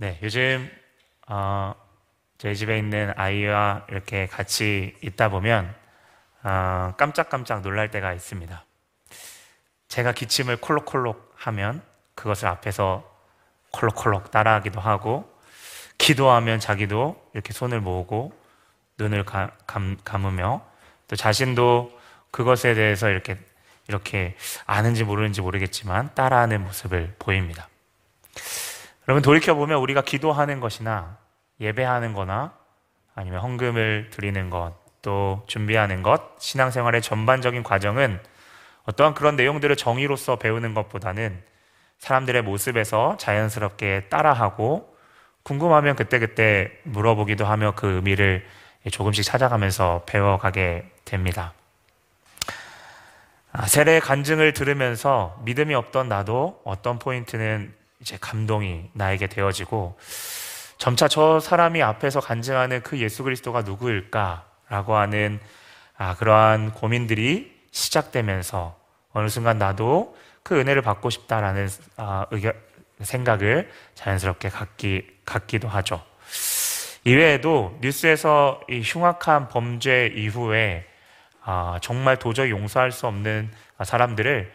네, 요즘 어, 저희 집에 있는 아이와 이렇게 같이 있다 보면 어, 깜짝깜짝 놀랄 때가 있습니다. 제가 기침을 콜록콜록 하면 그것을 앞에서 콜록콜록 따라하기도 하고 기도하면 자기도 이렇게 손을 모으고 눈을 가, 감, 감으며 또 자신도 그것에 대해서 이렇게 이렇게 아는지 모르는지 모르겠지만 따라하는 모습을 보입니다. 여러분 돌이켜보면 우리가 기도하는 것이나 예배하는 거나 아니면 헌금을 드리는 것, 또 준비하는 것, 신앙생활의 전반적인 과정은 어떠한 그런 내용들을 정의로서 배우는 것보다는 사람들의 모습에서 자연스럽게 따라하고 궁금하면 그때그때 물어보기도 하며 그 의미를 조금씩 찾아가면서 배워가게 됩니다. 아, 세례 간증을 들으면서 믿음이 없던 나도 어떤 포인트는 이제 감동이 나에게 되어지고 점차 저 사람이 앞에서 간증하는 그 예수 그리스도가 누구일까라고 하는 아, 그러한 고민들이 시작되면서 어느 순간 나도 그 은혜를 받고 싶다라는 아, 의견, 생각을 자연스럽게 갖기, 갖기도 하죠. 이외에도 뉴스에서 이 흉악한 범죄 이후에 아, 정말 도저히 용서할 수 없는 사람들을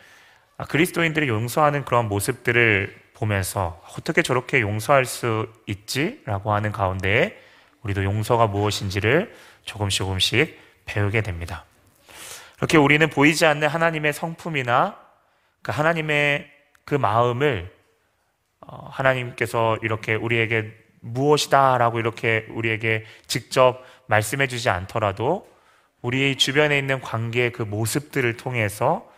아, 그리스도인들이 용서하는 그런 모습들을 보면서 어떻게 저렇게 용서할 수 있지 라고 하는 가운데 우리도 용서가 무엇인지를 조금씩 조금씩 배우게 됩니다. 이렇게 우리는 보이지 않는 하나님의 성품이나 그 하나님의 그 마음을 어, 하나님께서 이렇게 우리에게 무엇이다라고 이렇게 우리에게 직접 말씀해 주지 않더라도 우리 주변에 있는 관계의 그 모습들을 통해서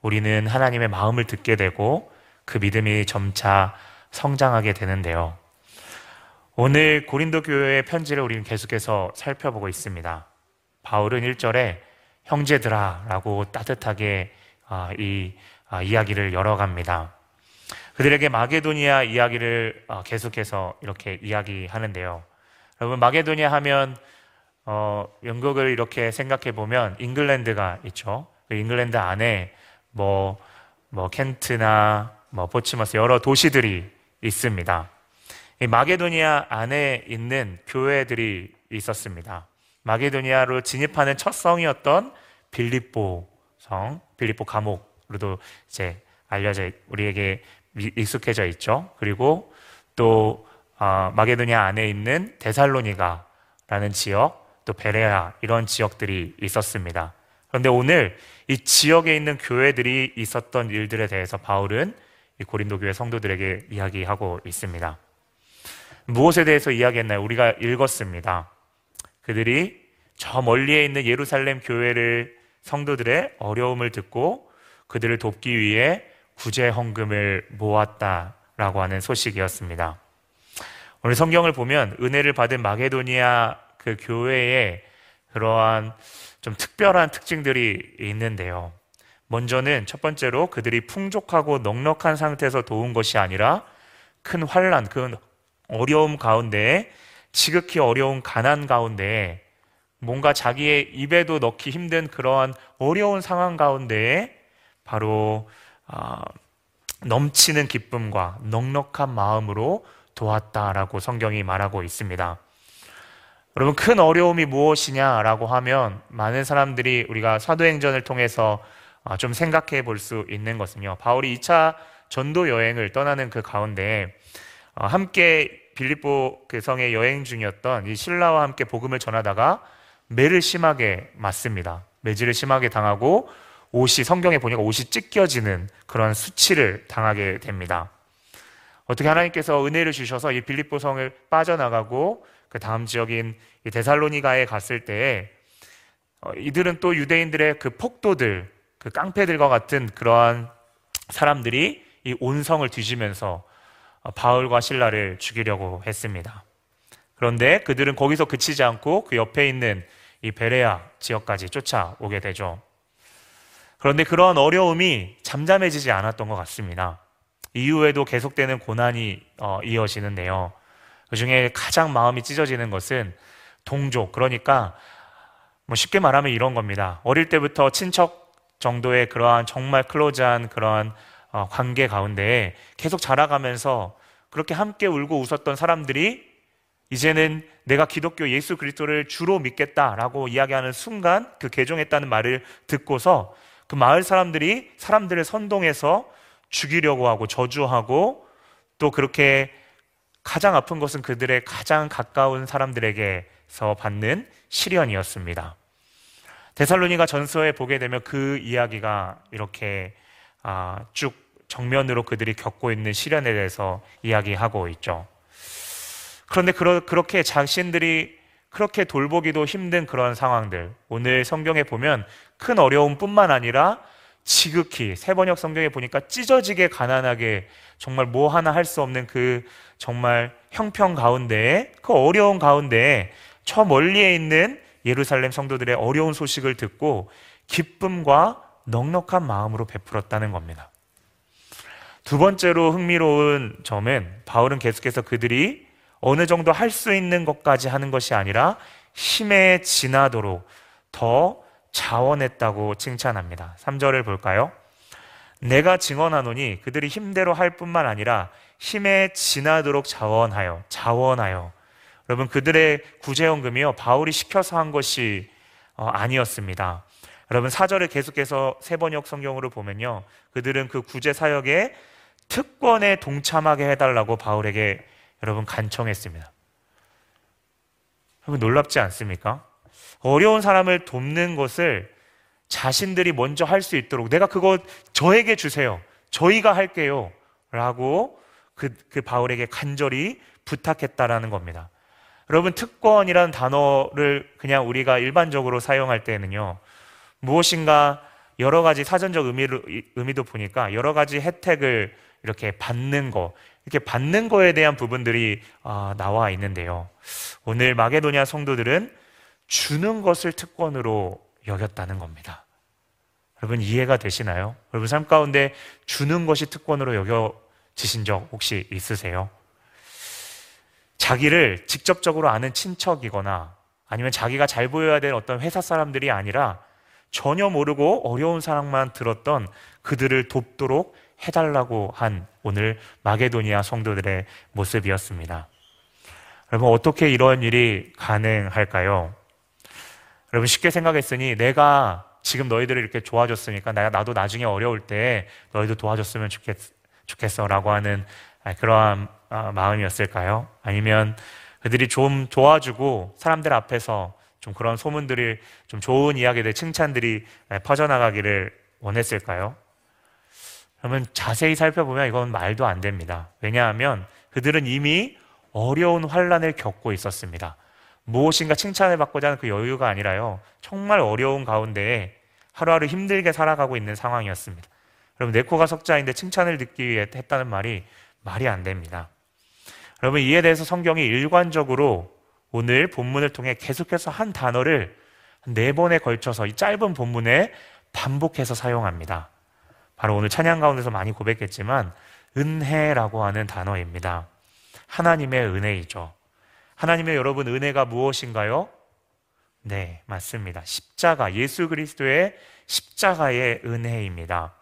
우리는 하나님의 마음을 듣게 되고 그 믿음이 점차 성장하게 되는데요. 오늘 고린도 교회의 편지를 우리는 계속해서 살펴보고 있습니다. 바울은 1절에 형제들아 라고 따뜻하게 아, 이 아, 이야기를 열어갑니다. 그들에게 마게도니아 이야기를 아, 계속해서 이렇게 이야기하는데요. 여러분, 마게도니아 하면 어, 영국을 이렇게 생각해 보면 잉글랜드가 있죠. 그 잉글랜드 안에 뭐, 뭐 켄트나 뭐 포치머스 여러 도시들이 있습니다. 이 마게도니아 안에 있는 교회들이 있었습니다. 마게도니아로 진입하는 첫 성이었던 빌립보 성, 빌립보 감옥으로도 이제 알려져 우리에게 익숙해져 있죠. 그리고 또 어, 마게도니아 안에 있는 데살로니가라는 지역, 또 베레아 이런 지역들이 있었습니다. 그런데 오늘 이 지역에 있는 교회들이 있었던 일들에 대해서 바울은 이 고린도 교회 성도들에게 이야기하고 있습니다. 무엇에 대해서 이야기했나요? 우리가 읽었습니다. 그들이 저 멀리에 있는 예루살렘 교회를 성도들의 어려움을 듣고 그들을 돕기 위해 구제 헌금을 모았다라고 하는 소식이었습니다. 오늘 성경을 보면 은혜를 받은 마게도니아 그 교회에 그러한 좀 특별한 특징들이 있는데요. 먼저는 첫 번째로 그들이 풍족하고 넉넉한 상태에서 도운 것이 아니라 큰 환란, 그 어려움 가운데 지극히 어려운 가난 가운데 뭔가 자기의 입에도 넣기 힘든 그러한 어려운 상황 가운데 바로 어, 넘치는 기쁨과 넉넉한 마음으로 도왔다라고 성경이 말하고 있습니다. 여러분 큰 어려움이 무엇이냐라고 하면 많은 사람들이 우리가 사도행전을 통해서 어, 좀 생각해 볼 수 있는 것은요. 바울이 2차 전도 여행을 떠나는 그 가운데 어, 함께 빌립보 그 성에 여행 중이었던 이 신라와 함께 복음을 전하다가 매를 심하게 맞습니다. 매질을 심하게 당하고 옷이 성경에 보니까 옷이 찢겨지는 그런 수치를 당하게 됩니다. 어떻게 하나님께서 은혜를 주셔서 이 빌립보 성을 빠져나가고 그 다음 지역인 데살로니가에 갔을 때 어, 이들은 또 유대인들의 그 폭도들, 그 깡패들과 같은 그러한 사람들이 이 온성을 뒤지면서 어, 바울과 신라를 죽이려고 했습니다. 그런데 그들은 거기서 그치지 않고 그 옆에 있는 이 베레아 지역까지 쫓아오게 되죠. 그런데 그러한 어려움이 잠잠해지지 않았던 것 같습니다. 이후에도 계속되는 고난이 어, 이어지는데요. 그 중에 가장 마음이 찢어지는 것은 동족, 그러니까 뭐 쉽게 말하면 이런 겁니다. 어릴 때부터 친척 정도의 그러한 정말 클로즈한 그러한 어, 관계 가운데 계속 자라가면서 그렇게 함께 울고 웃었던 사람들이 이제는 내가 기독교 예수 그리스도를 주로 믿겠다라고 이야기하는 순간 그 개종했다는 말을 듣고서 그 마을 사람들이 사람들을 선동해서 죽이려고 하고 저주하고 또 그렇게 가장 아픈 것은 그들의 가장 가까운 사람들에게서 받는 시련이었습니다. 데살로니가 전서에 보게 되면 그 이야기가 이렇게 아, 쭉 정면으로 그들이 겪고 있는 시련에 대해서 이야기하고 있죠. 그런데 그렇게 자신들이 그렇게 돌보기도 힘든 그런 상황들. 오늘 성경에 보면 큰 어려움뿐만 아니라 지극히 세번역 성경에 보니까 찢어지게 가난하게 정말 뭐 하나 할 수 없는 그 정말 형평 가운데에 그 어려운 가운데에 저 멀리에 있는 예루살렘 성도들의 어려운 소식을 듣고 기쁨과 넉넉한 마음으로 베풀었다는 겁니다. 두 번째로 흥미로운 점은 바울은 계속해서 그들이 어느 정도 할 수 있는 것까지 하는 것이 아니라 힘에 지나도록 더 자원했다고 칭찬합니다. 3절을 볼까요? 내가 증언하노니 그들이 힘대로 할 뿐만 아니라 힘에 지나도록 자원하여 자원하여 여러분 그들의 구제연금이요 바울이 시켜서 한 것이 어, 아니었습니다. 여러분 사절을 계속해서 세 번역 성경으로 보면요 그들은 그 구제 사역에 특권에 동참하게 해달라고 바울에게 여러분 간청했습니다. 여러분 놀랍지 않습니까? 어려운 사람을 돕는 것을 자신들이 먼저 할 수 있도록 내가 그거 저에게 주세요. 저희가 할게요. 라고 그, 그 바울에게 간절히 부탁했다라는 겁니다. 여러분, 특권이라는 단어를 그냥 우리가 일반적으로 사용할 때는요, 무엇인가 여러 가지 사전적 의미로, 의미도 보니까 여러 가지 혜택을 이렇게 받는 거, 이렇게 받는 거에 대한 부분들이 아, 나와 있는데요. 오늘 마게도니아 성도들은 주는 것을 특권으로 여겼다는 겁니다. 여러분 이해가 되시나요? 여러분 삶 가운데 주는 것이 특권으로 여겨지신 적 혹시 있으세요? 자기를 직접적으로 아는 친척이거나 아니면 자기가 잘 보여야 될 어떤 회사 사람들이 아니라 전혀 모르고 어려운 사람만 들었던 그들을 돕도록 해달라고 한 오늘 마게도니아 성도들의 모습이었습니다. 여러분, 어떻게 이런 일이 가능할까요? 여러분, 쉽게 생각했으니 내가 지금 너희들을 이렇게 도와줬으니까 나도 나중에 어려울 때 너희도 도와줬으면 좋겠, 좋겠어 라고 하는 그러한 아, 마음이었을까요? 아니면 그들이 좀 도와주고 사람들 앞에서 좀 그런 소문들이 좀 좋은 이야기들, 칭찬들이 퍼져나가기를 원했을까요? 그러면 자세히 살펴보면 이건 말도 안 됩니다. 왜냐하면 그들은 이미 어려운 환란을 겪고 있었습니다. 무엇인가 칭찬을 받고자 하는 그 여유가 아니라요. 정말 어려운 가운데에 하루하루 힘들게 살아가고 있는 상황이었습니다. 여러분 네코가 석자인데 칭찬을 듣기 위해 했다는 말이 말이 안 됩니다. 여러분 이에 대해서 성경이 일관적으로 오늘 본문을 통해 계속해서 한 단어를 네 번에 걸쳐서 이 짧은 본문에 반복해서 사용합니다. 바로 오늘 찬양 가운데서 많이 고백했지만 은혜라고 하는 단어입니다. 하나님의 은혜이죠. 하나님의 여러분 은혜가 무엇인가요? 네, 맞습니다. 십자가, 예수 그리스도의 십자가의 은혜입니다.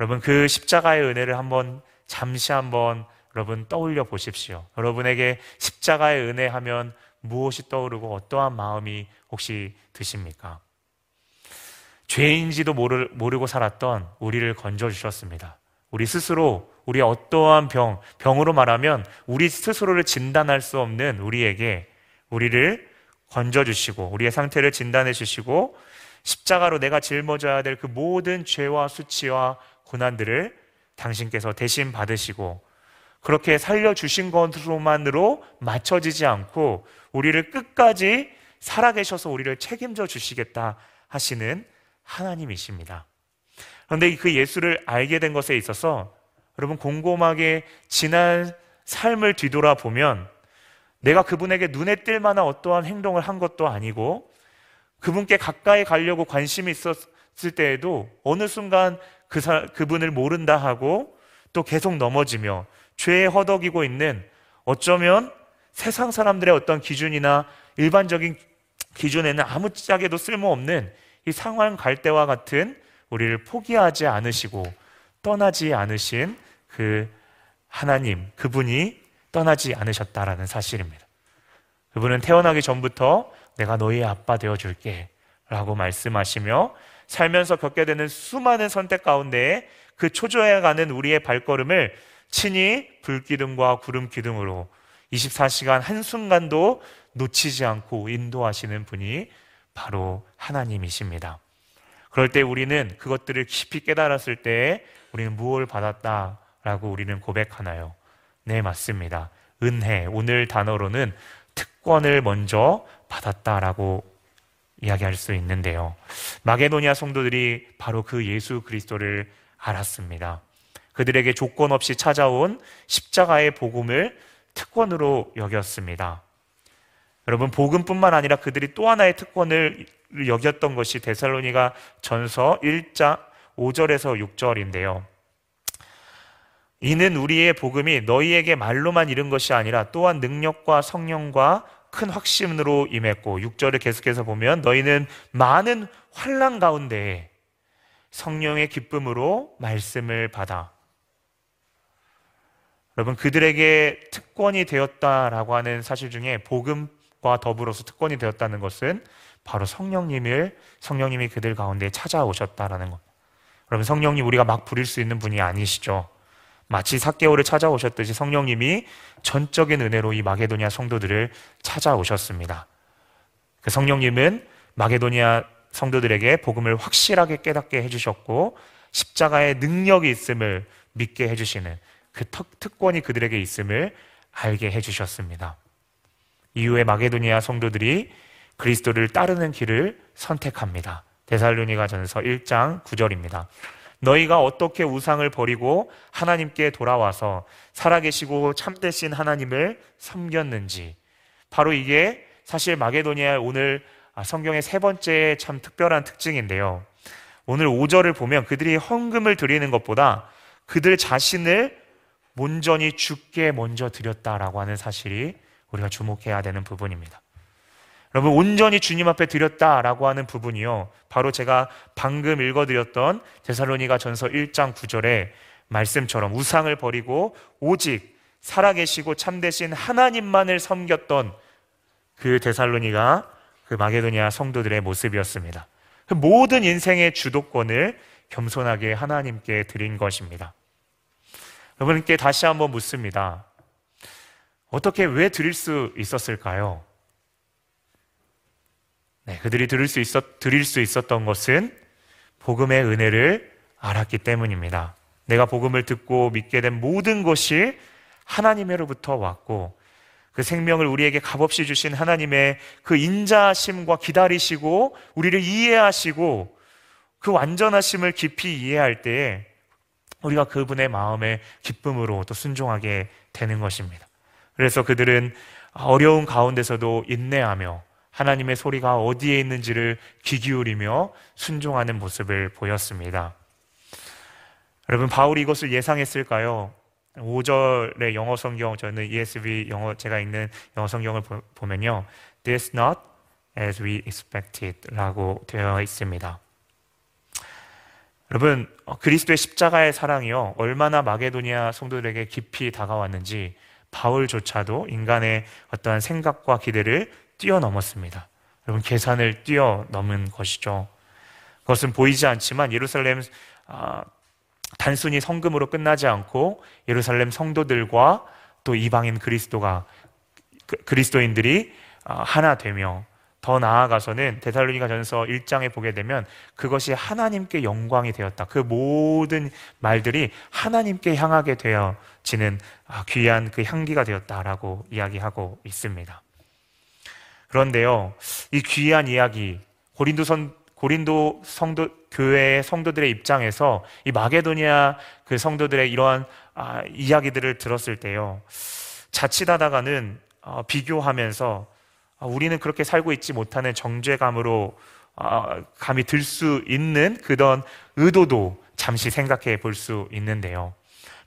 여러분 그 십자가의 은혜를 한번 잠시 한번 여러분 떠올려 보십시오. 여러분에게 십자가의 은혜 하면 무엇이 떠오르고 어떠한 마음이 혹시 드십니까? 죄인지도 모르, 모르고 살았던 우리를 건져주셨습니다. 우리 스스로 우리 어떠한 병, 병으로 말하면 우리 스스로를 진단할 수 없는 우리에게 우리를 건져주시고 우리의 상태를 진단해 주시고 십자가로 내가 짊어져야 될 그 모든 죄와 수치와 고난들을 당신께서 대신 받으시고 그렇게 살려주신 것으로만으로 맞춰지지 않고 우리를 끝까지 살아계셔서 우리를 책임져 주시겠다 하시는 하나님이십니다. 그런데 그 예수를 알게 된 것에 있어서 여러분 곰곰하게 지난 삶을 뒤돌아보면 내가 그분에게 눈에 띌 만한 어떠한 행동을 한 것도 아니고 그분께 가까이 가려고 관심이 있었을 때에도 어느 순간 그 사, 그분을 모른다 하고 또 계속 넘어지며 죄에 허덕이고 있는 어쩌면 세상 사람들의 어떤 기준이나 일반적인 기준에는 아무짝에도 쓸모없는 이 상황 갈 때와 같은 우리를 포기하지 않으시고 떠나지 않으신 그 하나님, 그분이 떠나지 않으셨다라는 사실입니다. 그분은 태어나기 전부터 내가 너희의 아빠 되어 줄게 라고 말씀하시며 살면서 겪게 되는 수많은 선택 가운데 그 초조해가는 우리의 발걸음을 친히 불기둥과 구름 기둥으로 24시간 한순간도 놓치지 않고 인도하시는 분이 바로 하나님이십니다. 그럴 때 우리는 그것들을 깊이 깨달았을 때 우리는 무엇을 받았다라고 우리는 고백하나요? 네, 맞습니다. 은혜. 오늘 단어로는 특권을 먼저 받았다라고 이야기할 수 있는데요. 마게도니아 성도들이 바로 그 예수 그리스도를 알았습니다. 그들에게 조건 없이 찾아온 십자가의 복음을 특권으로 여겼습니다. 여러분, 복음뿐만 아니라 그들이 또 하나의 특권을 여겼던 것이 데살로니가 전서 1장 5절에서 6절인데요. 이는 우리의 복음이 너희에게 말로만 이른 것이 아니라 또한 능력과 성령과 큰 확신으로 임했고 6절을 계속해서 보면 너희는 많은 환란 가운데 성령의 기쁨으로 말씀을 받아 여러분 그들에게 특권이 되었다라고 하는 사실 중에 복음과 더불어서 특권이 되었다는 것은 바로 성령님을 성령님이 그들 가운데 찾아오셨다라는 것. 여러분 성령님 우리가 막 부릴 수 있는 분이 아니시죠. 마치 사개오를 찾아오셨듯이 성령님이 전적인 은혜로 이 마게도니아 성도들을 찾아오셨습니다. 그 성령님은 마게도니아 성도들에게 복음을 확실하게 깨닫게 해주셨고 십자가의 능력이 있음을 믿게 해주시는 그 특권이 그들에게 있음을 알게 해주셨습니다. 이후에 마게도니아 성도들이 그리스도를 따르는 길을 선택합니다. 데살로니가 전서 1장 9절입니다. 너희가 어떻게 우상을 버리고 하나님께 돌아와서 살아계시고 참되신 하나님을 섬겼는지 바로 이게 사실 마게도니아 오늘 성경의 세 번째 참 특별한 특징인데요. 오늘 5절을 보면 그들이 헌금을 드리는 것보다 그들 자신을 온전히 죽게 먼저 드렸다라고 하는 사실이 우리가 주목해야 되는 부분입니다. 여러분 온전히 주님 앞에 드렸다라고 하는 부분이요. 바로 제가 방금 읽어드렸던 데살로니가 전서 1장 9절의 말씀처럼 우상을 버리고 오직 살아계시고 참되신 하나님만을 섬겼던 그 데살로니가 그 마게도니아 성도들의 모습이었습니다. 그 모든 인생의 주도권을 겸손하게 하나님께 드린 것입니다. 여러분께 다시 한번 묻습니다. 어떻게 왜 드릴 수 있었을까요? 네, 그들이 들을 수 있었, 드릴 수 있었던 것은 복음의 은혜를 알았기 때문입니다. 내가 복음을 듣고 믿게 된 모든 것이 하나님으로부터 왔고 그 생명을 우리에게 값없이 주신 하나님의 그 인자심과 기다리시고 우리를 이해하시고 그 완전하심을 깊이 이해할 때에 우리가 그분의 마음의 기쁨으로 또 순종하게 되는 것입니다. 그래서 그들은 어려운 가운데서도 인내하며 하나님의 소리가 어디에 있는지를 귀 기울이며 순종하는 모습을 보였습니다. 여러분, 바울이 이것을 예상했을까요? 5절의 영어 성경, 저는 ESV 영어, 제가 읽는 영어 성경을 보면요. This not as we expected 라고 되어 있습니다. 여러분, 그리스도의 십자가의 사랑이요. 얼마나 마게도니아 성도들에게 깊이 다가왔는지 바울조차도 인간의 어떠한 생각과 기대를 뛰어넘었습니다. 여러분 계산을 뛰어넘은 것이죠. 그것은 보이지 않지만 예루살렘 아, 단순히 성금으로 끝나지 않고 예루살렘 성도들과 또 이방인 그리스도가 그, 그리스도인들이 아, 하나 되며 더 나아가서는 데살로니가 전서 1장에 보게 되면 그것이 하나님께 영광이 되었다. 그 모든 말들이 하나님께 향하게 되어지는 아, 귀한 그 향기가 되었다라고 이야기하고 있습니다. 그런데요, 이 귀한 이야기, 고린도 선, 고린도 성도, 교회의 성도들의 입장에서 이 마게도니아 그 성도들의 이러한 아, 이야기들을 들었을 때요, 자칫하다가는 어, 비교하면서 아, 우리는 그렇게 살고 있지 못하는 정죄감으로 아, 감이 들 수 있는 그런 의도도 잠시 생각해 볼 수 있는데요.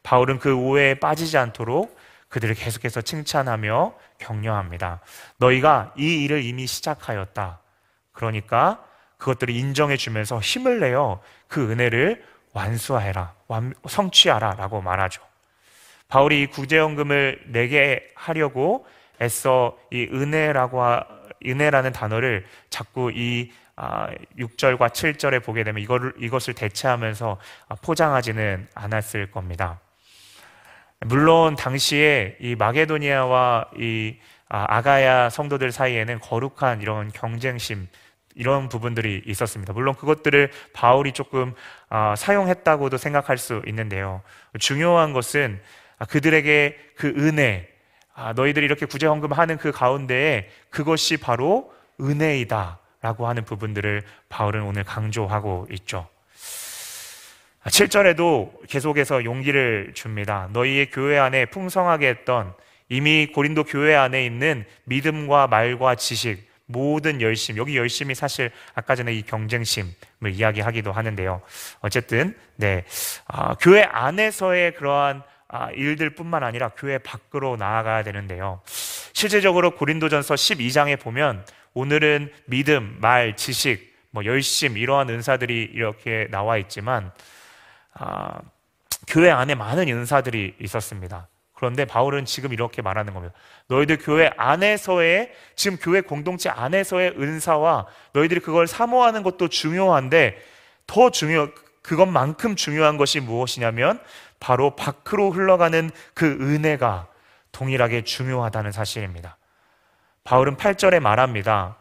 바울은 그 오해에 빠지지 않도록 그들을 계속해서 칭찬하며 격려합니다. 너희가 이 일을 이미 시작하였다. 그러니까 그것들을 인정해 주면서 힘을 내어 그 은혜를 완수하라, 성취하라 라고 말하죠. 바울이 이 구제연금을 내게 하려고 애써 이 은혜라고 하, 은혜라는 단어를 자꾸 이 아, 6절과 7절에 보게 되면 이거를, 이것을 대체하면서 포장하지는 않았을 겁니다. 물론 당시에 이 마게도니아와 이 아, 아가야 성도들 사이에는 거룩한 이런 경쟁심 이런 부분들이 있었습니다. 물론 그것들을 바울이 조금 아, 사용했다고도 생각할 수 있는데요. 중요한 것은 그들에게 그 은혜, 아, 너희들이 이렇게 구제헌금하는 그 가운데에 그것이 바로 은혜이다 라고 하는 부분들을 바울은 오늘 강조하고 있죠. 7절에도 계속해서 용기를 줍니다. 너희의 교회 안에 풍성하게 했던 이미 고린도 교회 안에 있는 믿음과 말과 지식, 모든 열심, 여기 열심이 사실 아까 전에 이 경쟁심을 이야기하기도 하는데요. 어쨌든, 네. 아, 교회 안에서의 그러한 아, 일들뿐만 아니라 교회 밖으로 나아가야 되는데요. 실제적으로 고린도전서 12장에 보면 오늘은 믿음, 말, 지식, 뭐 열심 이러한 은사들이 이렇게 나와 있지만 아, 교회 안에 많은 은사들이 있었습니다. 그런데 바울은 지금 이렇게 말하는 겁니다. 너희들 교회 안에서의 지금 교회 공동체 안에서의 은사와 너희들이 그걸 사모하는 것도 중요한데 더 중요 그것만큼 중요한 것이 무엇이냐면 바로 밖으로 흘러가는 그 은혜가 동일하게 중요하다는 사실입니다. 바울은 8절에 말합니다.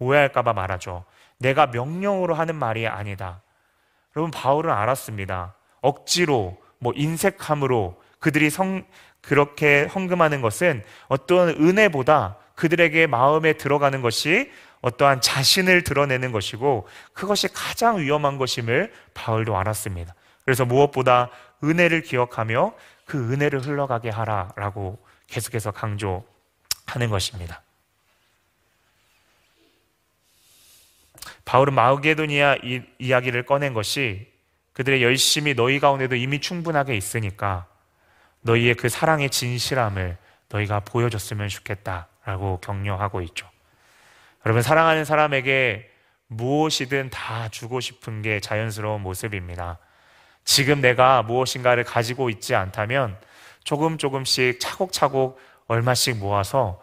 오해할까봐 말하죠. 내가 명령으로 하는 말이 아니다. 여러분, 바울은 알았습니다. 억지로, 뭐, 인색함으로 그들이 성, 그렇게 헌금하는 것은 어떤 은혜보다 그들에게 마음에 들어가는 것이 어떠한 자신을 드러내는 것이고 그것이 가장 위험한 것임을 바울도 알았습니다. 그래서 무엇보다 은혜를 기억하며 그 은혜를 흘러가게 하라라고 계속해서 강조하는 것입니다. 바울은 마게도니아 이야기를 꺼낸 것이 그들의 열심이 너희 가운데도 이미 충분하게 있으니까 너희의 그 사랑의 진실함을 너희가 보여줬으면 좋겠다라고 격려하고 있죠. 여러분, 사랑하는 사람에게 무엇이든 다 주고 싶은 게 자연스러운 모습입니다. 지금 내가 무엇인가를 가지고 있지 않다면 조금 조금씩 차곡차곡 얼마씩 모아서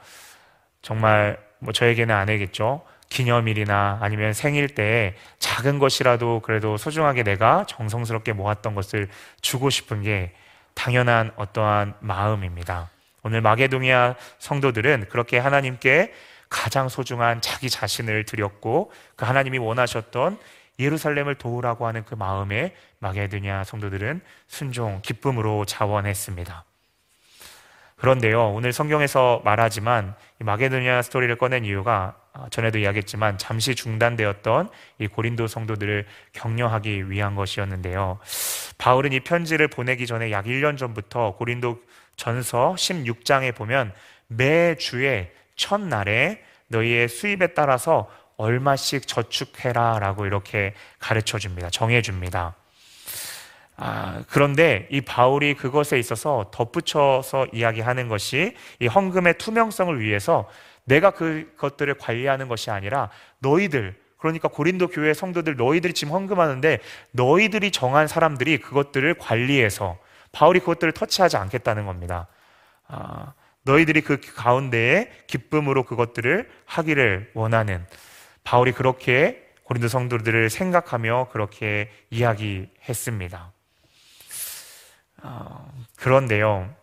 정말 뭐 저에게는 안 해겠죠. 기념일이나 아니면 생일 때 작은 것이라도 그래도 소중하게 내가 정성스럽게 모았던 것을 주고 싶은 게 당연한 어떠한 마음입니다. 오늘 마게도니아 성도들은 그렇게 하나님께 가장 소중한 자기 자신을 드렸고 그 하나님이 원하셨던 예루살렘을 도우라고 하는 그 마음에 마게도니아 성도들은 순종, 기쁨으로 자원했습니다. 그런데요, 오늘 성경에서 말하지만 마게도니아 스토리를 꺼낸 이유가 아, 전에도 이야기했지만 잠시 중단되었던 이 고린도 성도들을 격려하기 위한 것이었는데요. 바울은 이 편지를 보내기 전에 약 1년 전부터 고린도 전서 16장에 보면 매주에 첫날에 너희의 수입에 따라서 얼마씩 저축해라 라고 이렇게 가르쳐 줍니다. 정해 줍니다. 아, 그런데 이 바울이 그것에 있어서 덧붙여서 이야기하는 것이 이 헌금의 투명성을 위해서 내가 그것들을 관리하는 것이 아니라 너희들 그러니까 고린도 교회 성도들 너희들이 지금 헌금하는데 너희들이 정한 사람들이 그것들을 관리해서 바울이 그것들을 터치하지 않겠다는 겁니다. 아, 너희들이 그 가운데에 기쁨으로 그것들을 하기를 원하는 바울이 그렇게 고린도 성도들을 생각하며 그렇게 이야기했습니다. 어, 그런데요,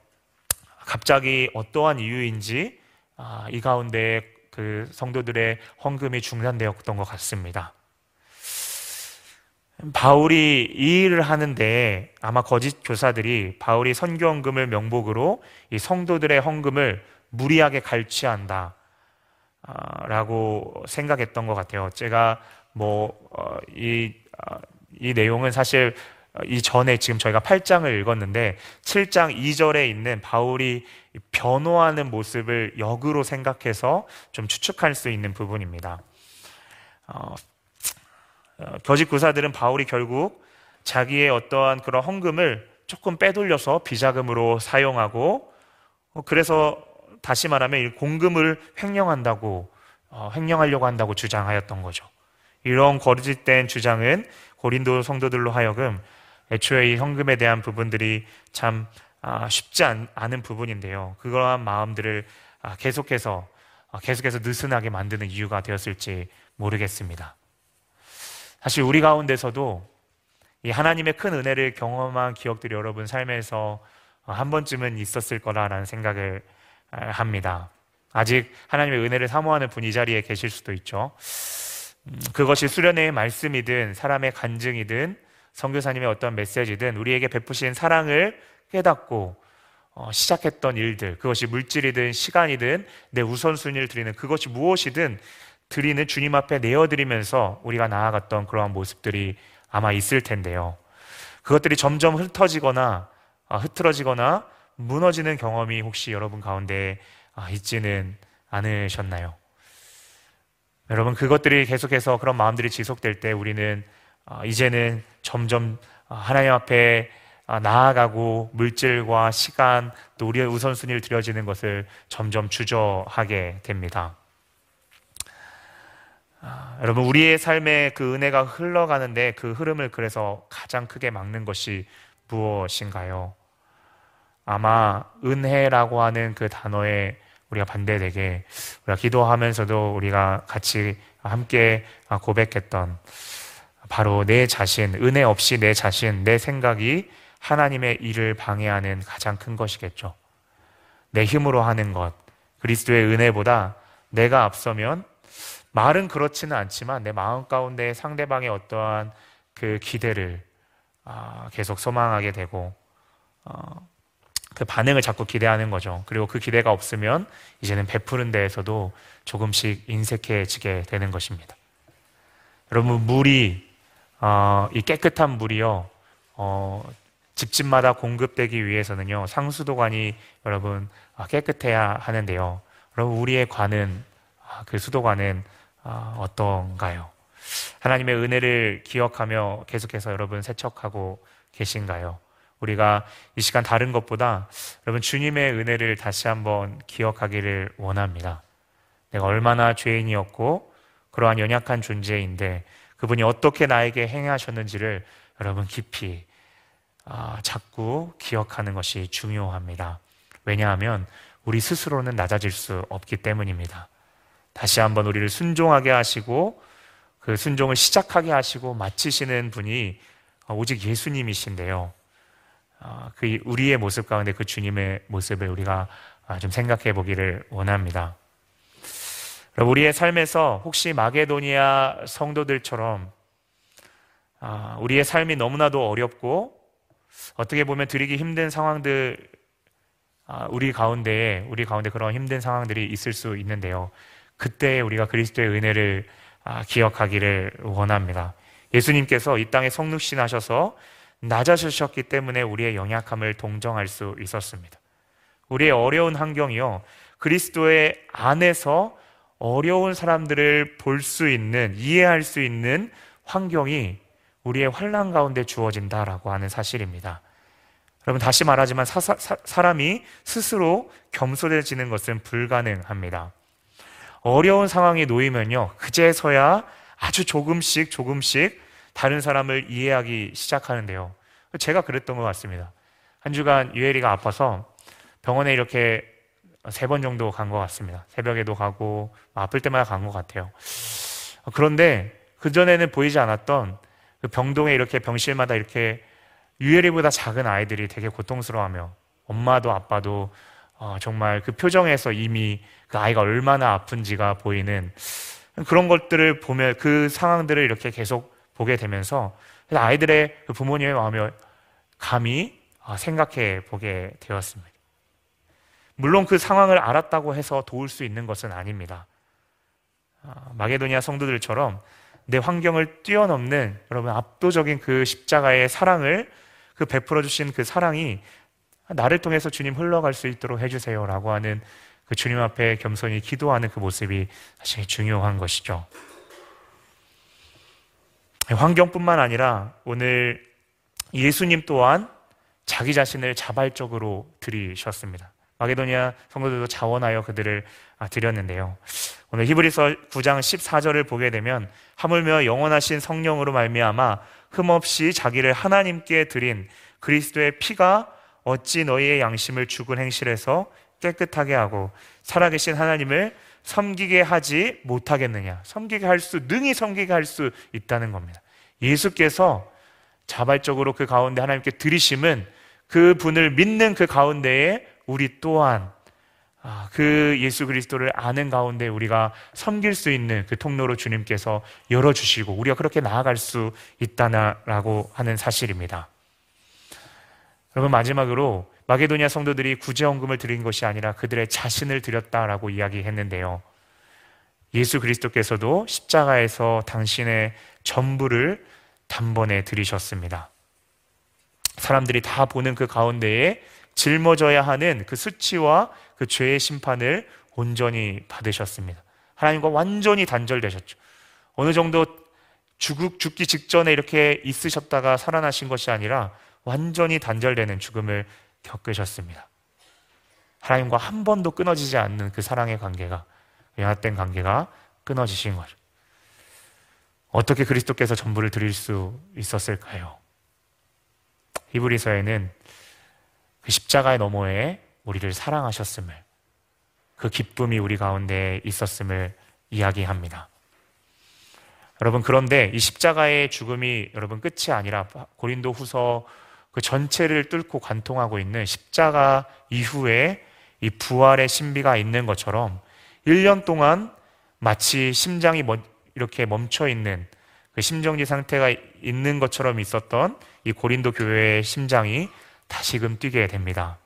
갑자기 어떠한 이유인지 아, 이 가운데 그 성도들의 헌금이 중단되었던 것 같습니다. 바울이 이 일을 하는데 아마 거짓 교사들이 바울이 선교 헌금을 명목으로 이 성도들의 헌금을 무리하게 갈취한다. 아, 라고 생각했던 것 같아요. 제가 뭐, 어, 이, 어, 이 내용은 사실 이 전에 지금 저희가 8장을 읽었는데 7장 2절에 있는 바울이 변호하는 모습을 역으로 생각해서 좀 추측할 수 있는 부분입니다. 어, 어, 거짓 구사들은 바울이 결국 자기의 어떠한 그런 헌금을 조금 빼돌려서 비자금으로 사용하고 어, 그래서 다시 말하면 공금을 횡령한다고 어, 횡령하려고 한다고 주장하였던 거죠. 이런 거짓된 주장은 고린도 성도들로 하여금 애초에 이 헌금에 대한 부분들이 참 아, 쉽지 않은 부분인데요. 그러한 마음들을 아, 계속해서 아, 계속해서 느슨하게 만드는 이유가 되었을지 모르겠습니다. 사실 우리 가운데서도 이 하나님의 큰 은혜를 경험한 기억들이 여러분 삶에서 한 번쯤은 있었을 거라라는 생각을 합니다. 아직 하나님의 은혜를 사모하는 분이 자리에 계실 수도 있죠. 음, 그것이 수련회의 말씀이든 사람의 간증이든 선교사님의 어떤 메시지든 우리에게 베푸신 사랑을 깨닫고 어, 시작했던 일들 그것이 물질이든 시간이든 내 우선순위를 드리는 그것이 무엇이든 드리는 주님 앞에 내어드리면서 우리가 나아갔던 그러한 모습들이 아마 있을 텐데요. 그것들이 점점 흩어지거나 어, 흐트러지거나 무너지는 경험이 혹시 여러분 가운데 아, 있지는 않으셨나요? 여러분 그것들이 계속해서 그런 마음들이 지속될 때 우리는 아, 이제는 점점 아, 하나님 앞에 나아가고 물질과 시간 또 우리의 우선순위를 들여지는 것을 점점 주저하게 됩니다. 여러분 우리의 삶에 그 은혜가 흘러가는데 그 흐름을 그래서 가장 크게 막는 것이 무엇인가요? 아마 은혜라고 하는 그 단어에 우리가 반대되게 우리가 기도하면서도 우리가 같이 함께 고백했던 바로 내 자신, 은혜 없이 내 자신, 내 생각이 하나님의 일을 방해하는 가장 큰 것이겠죠. 내 힘으로 하는 것, 그리스도의 은혜보다 내가 앞서면 말은 그렇지는 않지만 내 마음 가운데 상대방의 어떠한 그 기대를 아, 계속 소망하게 되고 어, 그 반응을 자꾸 기대하는 거죠. 그리고 그 기대가 없으면 이제는 베푸는 데에서도 조금씩 인색해지게 되는 것입니다. 여러분 물이 어, 이 깨끗한 물이요 어, 집집마다 공급되기 위해서는요 상수도관이 여러분 아, 깨끗해야 하는데요. 여러분 우리의 관은 아, 그 수도관은 아, 어떤가요? 하나님의 은혜를 기억하며 계속해서 여러분 세척하고 계신가요? 우리가 이 시간 다른 것보다 여러분 주님의 은혜를 다시 한번 기억하기를 원합니다. 내가 얼마나 죄인이었고 그러한 연약한 존재인데 그분이 어떻게 나에게 행하셨는지를 여러분 깊이 아, 자꾸 기억하는 것이 중요합니다. 왜냐하면 우리 스스로는 낮아질 수 없기 때문입니다. 다시 한번 우리를 순종하게 하시고 그 순종을 시작하게 하시고 마치시는 분이 오직 예수님이신데요. 아, 그 우리의 모습 가운데 그 주님의 모습을 우리가 아, 좀 생각해 보기를 원합니다. 우리의 삶에서 혹시 마게도니아 성도들처럼 아, 우리의 삶이 너무나도 어렵고 어떻게 보면 드리기 힘든 상황들 우리 가운데에 우리 가운데 그런 힘든 상황들이 있을 수 있는데요. 그때 우리가 그리스도의 은혜를 기억하기를 원합니다. 예수님께서 이 땅에 성육신하셔서 낮아지셨기 때문에 우리의 연약함을 동정할 수 있었습니다. 우리의 어려운 환경이요. 그리스도의 안에서 어려운 사람들을 볼 수 있는, 이해할 수 있는 환경이 우리의 환란 가운데 주어진다라고 하는 사실입니다. 여러분 다시 말하지만 사, 사, 사 람이 스스로 겸손해지는 것은 불가능합니다. 어려운 상황에 놓이면요, 그제서야 아주 조금씩 조금씩 다른 사람을 이해하기 시작하는데요. 제가 그랬던 것 같습니다. 한 주간 유혜리가 아파서 병원에 이렇게 세 번 정도 간 것 같습니다. 새벽에도 가고 아플 때마다 간 것 같아요. 그런데 그 전에는 보이지 않았던 그 병동에 이렇게 병실마다 이렇게 유혜리보다 작은 아이들이 되게 고통스러워하며 엄마도 아빠도 어, 정말 그 표정에서 이미 그 아이가 얼마나 아픈지가 보이는 그런 것들을 보면 그 상황들을 이렇게 계속 보게 되면서 아이들의 그 부모님의 마음을 감히 아, 생각해 보게 되었습니다. 물론 그 상황을 알았다고 해서 도울 수 있는 것은 아닙니다. 아, 마게도니아 성도들처럼 내 환경을 뛰어넘는 여러분 압도적인 그 십자가의 사랑을 그 베풀어 주신 그 사랑이 나를 통해서 주님 흘러갈 수 있도록 해주세요라고 하는 그 주님 앞에 겸손히 기도하는 그 모습이 사실 중요한 것이죠. 환경뿐만 아니라 오늘 예수님 또한 자기 자신을 자발적으로 들이셨습니다. 마게도니아 성도들도 자원하여 그들을 아, 드렸는데요. 오늘 히브리서 9장 14절을 보게 되면 하물며 영원하신 성령으로 말미암아 흠없이 자기를 하나님께 드린 그리스도의 피가 어찌 너희의 양심을 죽은 행실에서 깨끗하게 하고 살아계신 하나님을 섬기게 하지 못하겠느냐? 섬기게 할 수, 능히 섬기게 할 수 있다는 겁니다. 예수께서 자발적으로 그 가운데 하나님께 들이심은 그 분을 믿는 그 가운데에 우리 또한 아, 그 예수 그리스도를 아는 가운데 우리가 섬길 수 있는 그 통로로 주님께서 열어주시고 우리가 그렇게 나아갈 수 있다라고 하는 사실입니다. 여러분 마지막으로 마게도니아 성도들이 구제헌금을 드린 것이 아니라 그들의 자신을 드렸다라고 이야기했는데요. 예수 그리스도께서도 십자가에서 당신의 전부를 단번에 드리셨습니다. 사람들이 다 보는 그 가운데에 짊어져야 하는 그 수치와 그 죄의 심판을 온전히 받으셨습니다. 하나님과 완전히 단절되셨죠. 어느 정도 죽, 죽기 직전에 이렇게 있으셨다가 살아나신 것이 아니라 완전히 단절되는 죽음을 겪으셨습니다. 하나님과 한 번도 끊어지지 않는 그 사랑의 관계가 연합된 관계가 끊어지신 거죠. 어떻게 그리스도께서 전부를 드릴 수 있었을까요? 히브리서에는 그 십자가의 너머에 우리를 사랑하셨음을 그 기쁨이 우리 가운데 있었음을 이야기합니다. 여러분 그런데 이 십자가의 죽음이 여러분 끝이 아니라 고린도 후서 그 전체를 뚫고 관통하고 있는 십자가 이후에 이 부활의 신비가 있는 것처럼 1년 동안 마치 심장이 이렇게 멈춰 있는 그 심정지 상태가 있는 것처럼 있었던 이 고린도 교회의 심장이 다시금 뛰게 됩니다.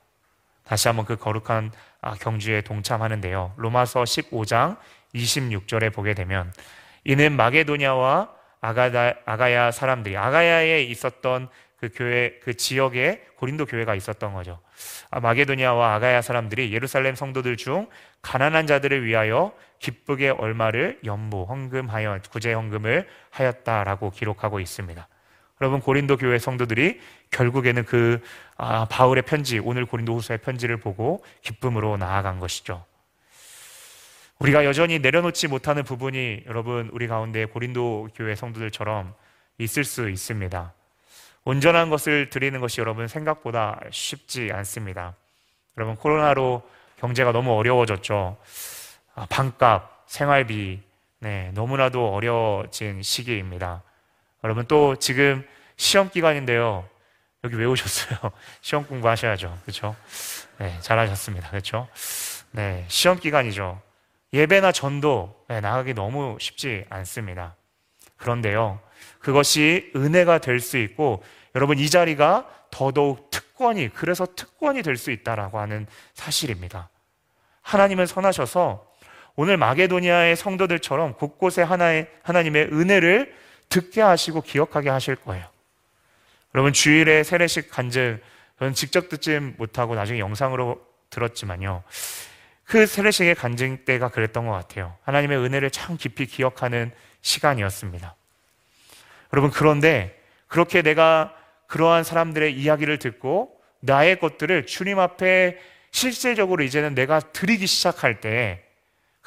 다시 한번 그 거룩한 아, 경주에 동참하는데요. 로마서 15장 26절에 보게 되면 이는 마게도냐와 아가다, 아가야 사람들이 아가야에 있었던 그 교회 그 지역에 고린도 교회가 있었던 거죠. 아, 마게도니아와 아가야 사람들이 예루살렘 성도들 중 가난한 자들을 위하여 기쁘게 얼마를 연보 헌금하여 구제 헌금을 하였다라고 기록하고 있습니다. 여러분 고린도 교회 성도들이 결국에는 그 아, 바울의 편지 오늘 고린도후서의 편지를 보고 기쁨으로 나아간 것이죠. 우리가 여전히 내려놓지 못하는 부분이 여러분 우리 가운데 고린도 교회 성도들처럼 있을 수 있습니다. 온전한 것을 드리는 것이 여러분 생각보다 쉽지 않습니다. 여러분 코로나로 경제가 너무 어려워졌죠. 아, 방값, 생활비, 네, 너무나도 어려워진 시기입니다. 여러분 또 지금 시험 기간인데요. 여기 왜 오셨어요? 시험 공부하셔야죠. 그렇죠? 네, 잘하셨습니다. 그렇죠? 네, 시험 기간이죠. 예배나 전도 네, 나가기 너무 쉽지 않습니다. 그런데요, 그것이 은혜가 될 수 있고 여러분 이 자리가 더더욱 특권이 그래서 특권이 될 수 있다라고 하는 사실입니다. 하나님은 선하셔서 오늘 마게도니아의 성도들처럼 곳곳에 하나의 하나님의 은혜를 듣게 하시고 기억하게 하실 거예요. 여러분 주일에 세례식 간증 저는 직접 듣지 못하고 나중에 영상으로 들었지만요. 그 세례식의 간증 때가 그랬던 것 같아요. 하나님의 은혜를 참 깊이 기억하는 시간이었습니다. 여러분 그런데 그렇게 내가 그러한 사람들의 이야기를 듣고 나의 것들을 주님 앞에 실질적으로 이제는 내가 드리기 시작할 때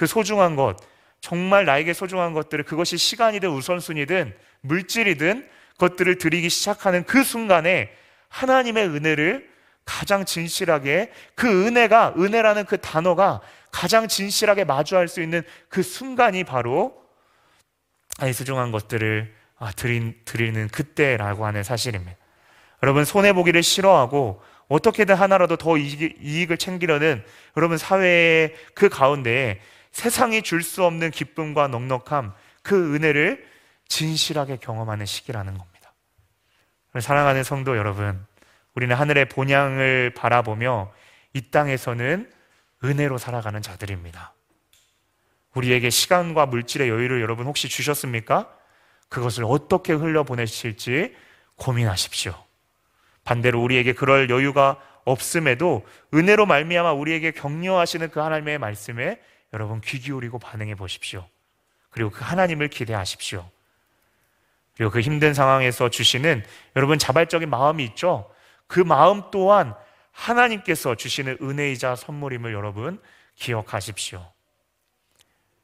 그 소중한 것, 정말 나에게 소중한 것들을 그것이 시간이든 우선순위든 물질이든 것들을 드리기 시작하는 그 순간에 하나님의 은혜를 가장 진실하게 그 은혜가 은혜라는 그 단어가 가장 진실하게 마주할 수 있는 그 순간이 바로 아이 소중한 것들을 아, 드린, 드리는 그때라고 하는 사실입니다. 여러분 손해 보기를 싫어하고 어떻게든 하나라도 더 이익을 챙기려는 여러분 사회의 그 가운데 세상이 줄 수 없는 기쁨과 넉넉함 그 은혜를 진실하게 경험하는 시기라는 겁니다. 사랑하는 성도 여러분, 우리는 하늘의 본향을 바라보며 이 땅에서는 은혜로 살아가는 자들입니다. 우리에게 시간과 물질의 여유를 여러분 혹시 주셨습니까? 그것을 어떻게 흘려보내실지 고민하십시오. 반대로 우리에게 그럴 여유가 없음에도 은혜로 말미암아 우리에게 격려하시는 그 하나님의 말씀에 여러분 귀 기울이고 반응해 보십시오. 그리고 그 하나님을 기대하십시오. 그리고 그 힘든 상황에서 주시는 여러분 자발적인 마음이 있죠. 그 마음 또한 하나님께서 주시는 은혜이자 선물임을 여러분 기억하십시오.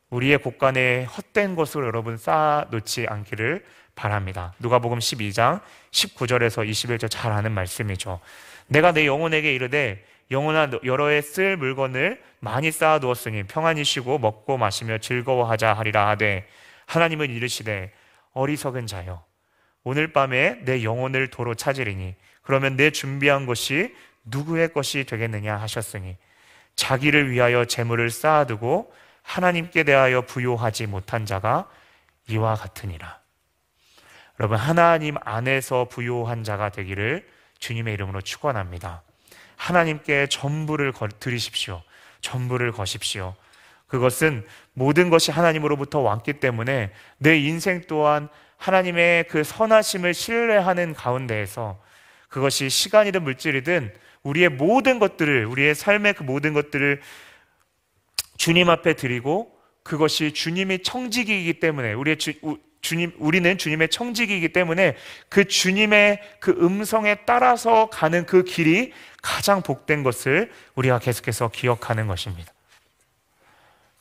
우리의 곳간에 헛된 것으로 여러분 쌓아놓지 않기를 바랍니다. 누가복음 12장 19절에서 21절 잘 아는 말씀이죠. 내가 내 영혼에게 이르되 영혼아 여러 해쓸 물건을 많이 쌓아 두었으니 평안히 쉬고 먹고 마시며 즐거워하자 하리라 하되 하나님은 이르시되 어리석은 자여 오늘 밤에 내 영혼을 도로 찾으리니 그러면 내 준비한 것이 누구의 것이 되겠느냐 하셨으니 자기를 위하여 재물을 쌓아두고 하나님께 대하여 부요하지 못한 자가 이와 같으니라. 여러분 하나님 안에서 부요한 자가 되기를 주님의 이름으로 축원합니다. 하나님께 전부를 드리십시오. 전부를 거십시오. 그것은 모든 것이 하나님으로부터 왔기 때문에 내 인생 또한 하나님의 그 선하심을 신뢰하는 가운데에서 그것이 시간이든 물질이든 우리의 모든 것들을 우리의 삶의 그 모든 것들을 주님 앞에 드리고 그것이 주님이 청지기이기 때문에 우리의 주, 주님 우리는 주님의 청지기이기 때문에 그 주님의 그 음성에 따라서 가는 그 길이 가장 복된 것을 우리가 계속해서 기억하는 것입니다.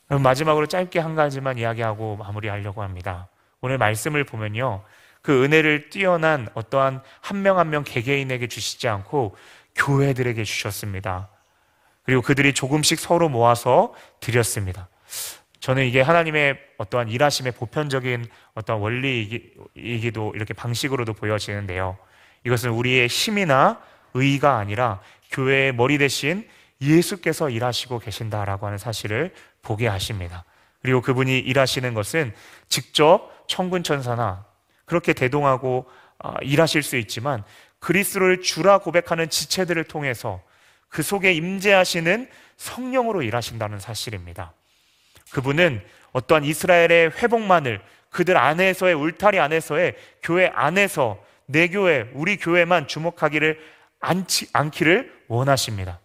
마지막으로 짧게 한 가지만 이야기하고 마무리하려고 합니다. 오늘 말씀을 보면요. 그 은혜를 뛰어난 어떠한 한 명 한 명 개개인에게 주시지 않고 교회들에게 주셨습니다. 그리고 그들이 조금씩 서로 모아서 드렸습니다. 저는 이게 하나님의 어떠한 일하심의 보편적인 어떠한 원리이기도 이렇게 방식으로도 보여지는데요. 이것은 우리의 힘이나 의가 아니라 교회의 머리 대신 예수께서 일하시고 계신다라고 하는 사실을 보게 하십니다. 그리고 그분이 일하시는 것은 직접 천군 천사나 그렇게 대동하고 아, 일하실 수 있지만 그리스도를 주라 고백하는 지체들을 통해서 그 속에 임재하시는 성령으로 일하신다는 사실입니다. 그분은 어떠한 이스라엘의 회복만을 그들 안에서의 울타리 안에서의 교회 안에서 내 교회, 우리 교회만 주목하기를 않지, 않기를 원하십니다.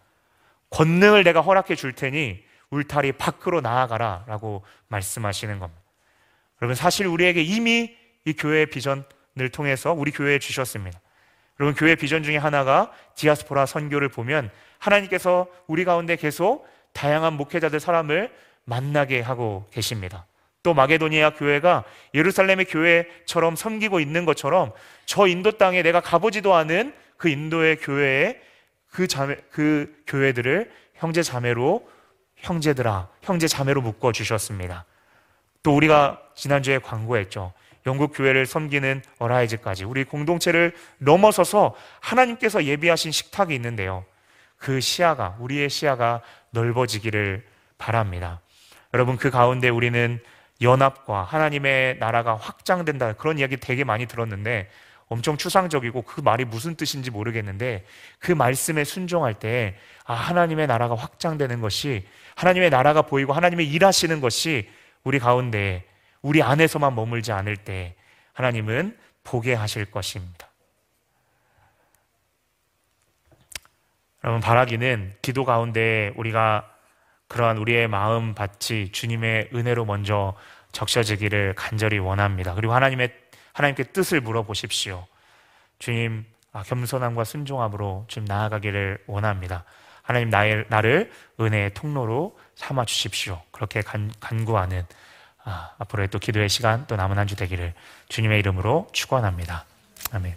권능을 내가 허락해 줄 테니 울타리 밖으로 나아가라 라고 말씀하시는 겁니다. 여러분, 사실 우리에게 이미 이 교회의 비전을 통해서 우리 교회에 주셨습니다. 여러분, 교회 비전 중에 하나가 디아스포라 선교를 보면 하나님께서 우리 가운데 계속 다양한 목회자들 사람을 만나게 하고 계십니다. 또 마게도니아 교회가 예루살렘의 교회처럼 섬기고 있는 것처럼 저 인도 땅에 내가 가보지도 않은 그 인도의 교회에 그 자매, 그 교회들을 형제 자매로 형제들아, 형제 자매로 묶어 주셨습니다. 또 우리가 지난주에 광고했죠. 영국 교회를 섬기는 어라이즈까지 우리 공동체를 넘어서서 하나님께서 예비하신 식탁이 있는데요. 그 시야가 우리의 시야가 넓어지기를 바랍니다. 여러분 그 가운데 우리는 연합과 하나님의 나라가 확장된다 그런 이야기 되게 많이 들었는데 엄청 추상적이고 그 말이 무슨 뜻인지 모르겠는데 그 말씀에 순종할 때 아, 하나님의 나라가 확장되는 것이 하나님의 나라가 보이고 하나님의 일하시는 것이 우리 가운데 우리 안에서만 머물지 않을 때 하나님은 보게 하실 것입니다. 여러분 바라기는 기도 가운데 우리가 그러한 우리의 마음 밭이 주님의 은혜로 먼저 적셔지기를 간절히 원합니다. 그리고 하나님의 하나님께 뜻을 물어보십시오. 주님 아, 겸손함과 순종함으로 좀 나아가기를 원합니다. 하나님 나의, 나를 은혜의 통로로 삼아 주십시오. 그렇게 간, 간구하는 아, 앞으로의 또 기도의 시간 또 남은 한 주 되기를 주님의 이름으로 축원합니다. 아멘.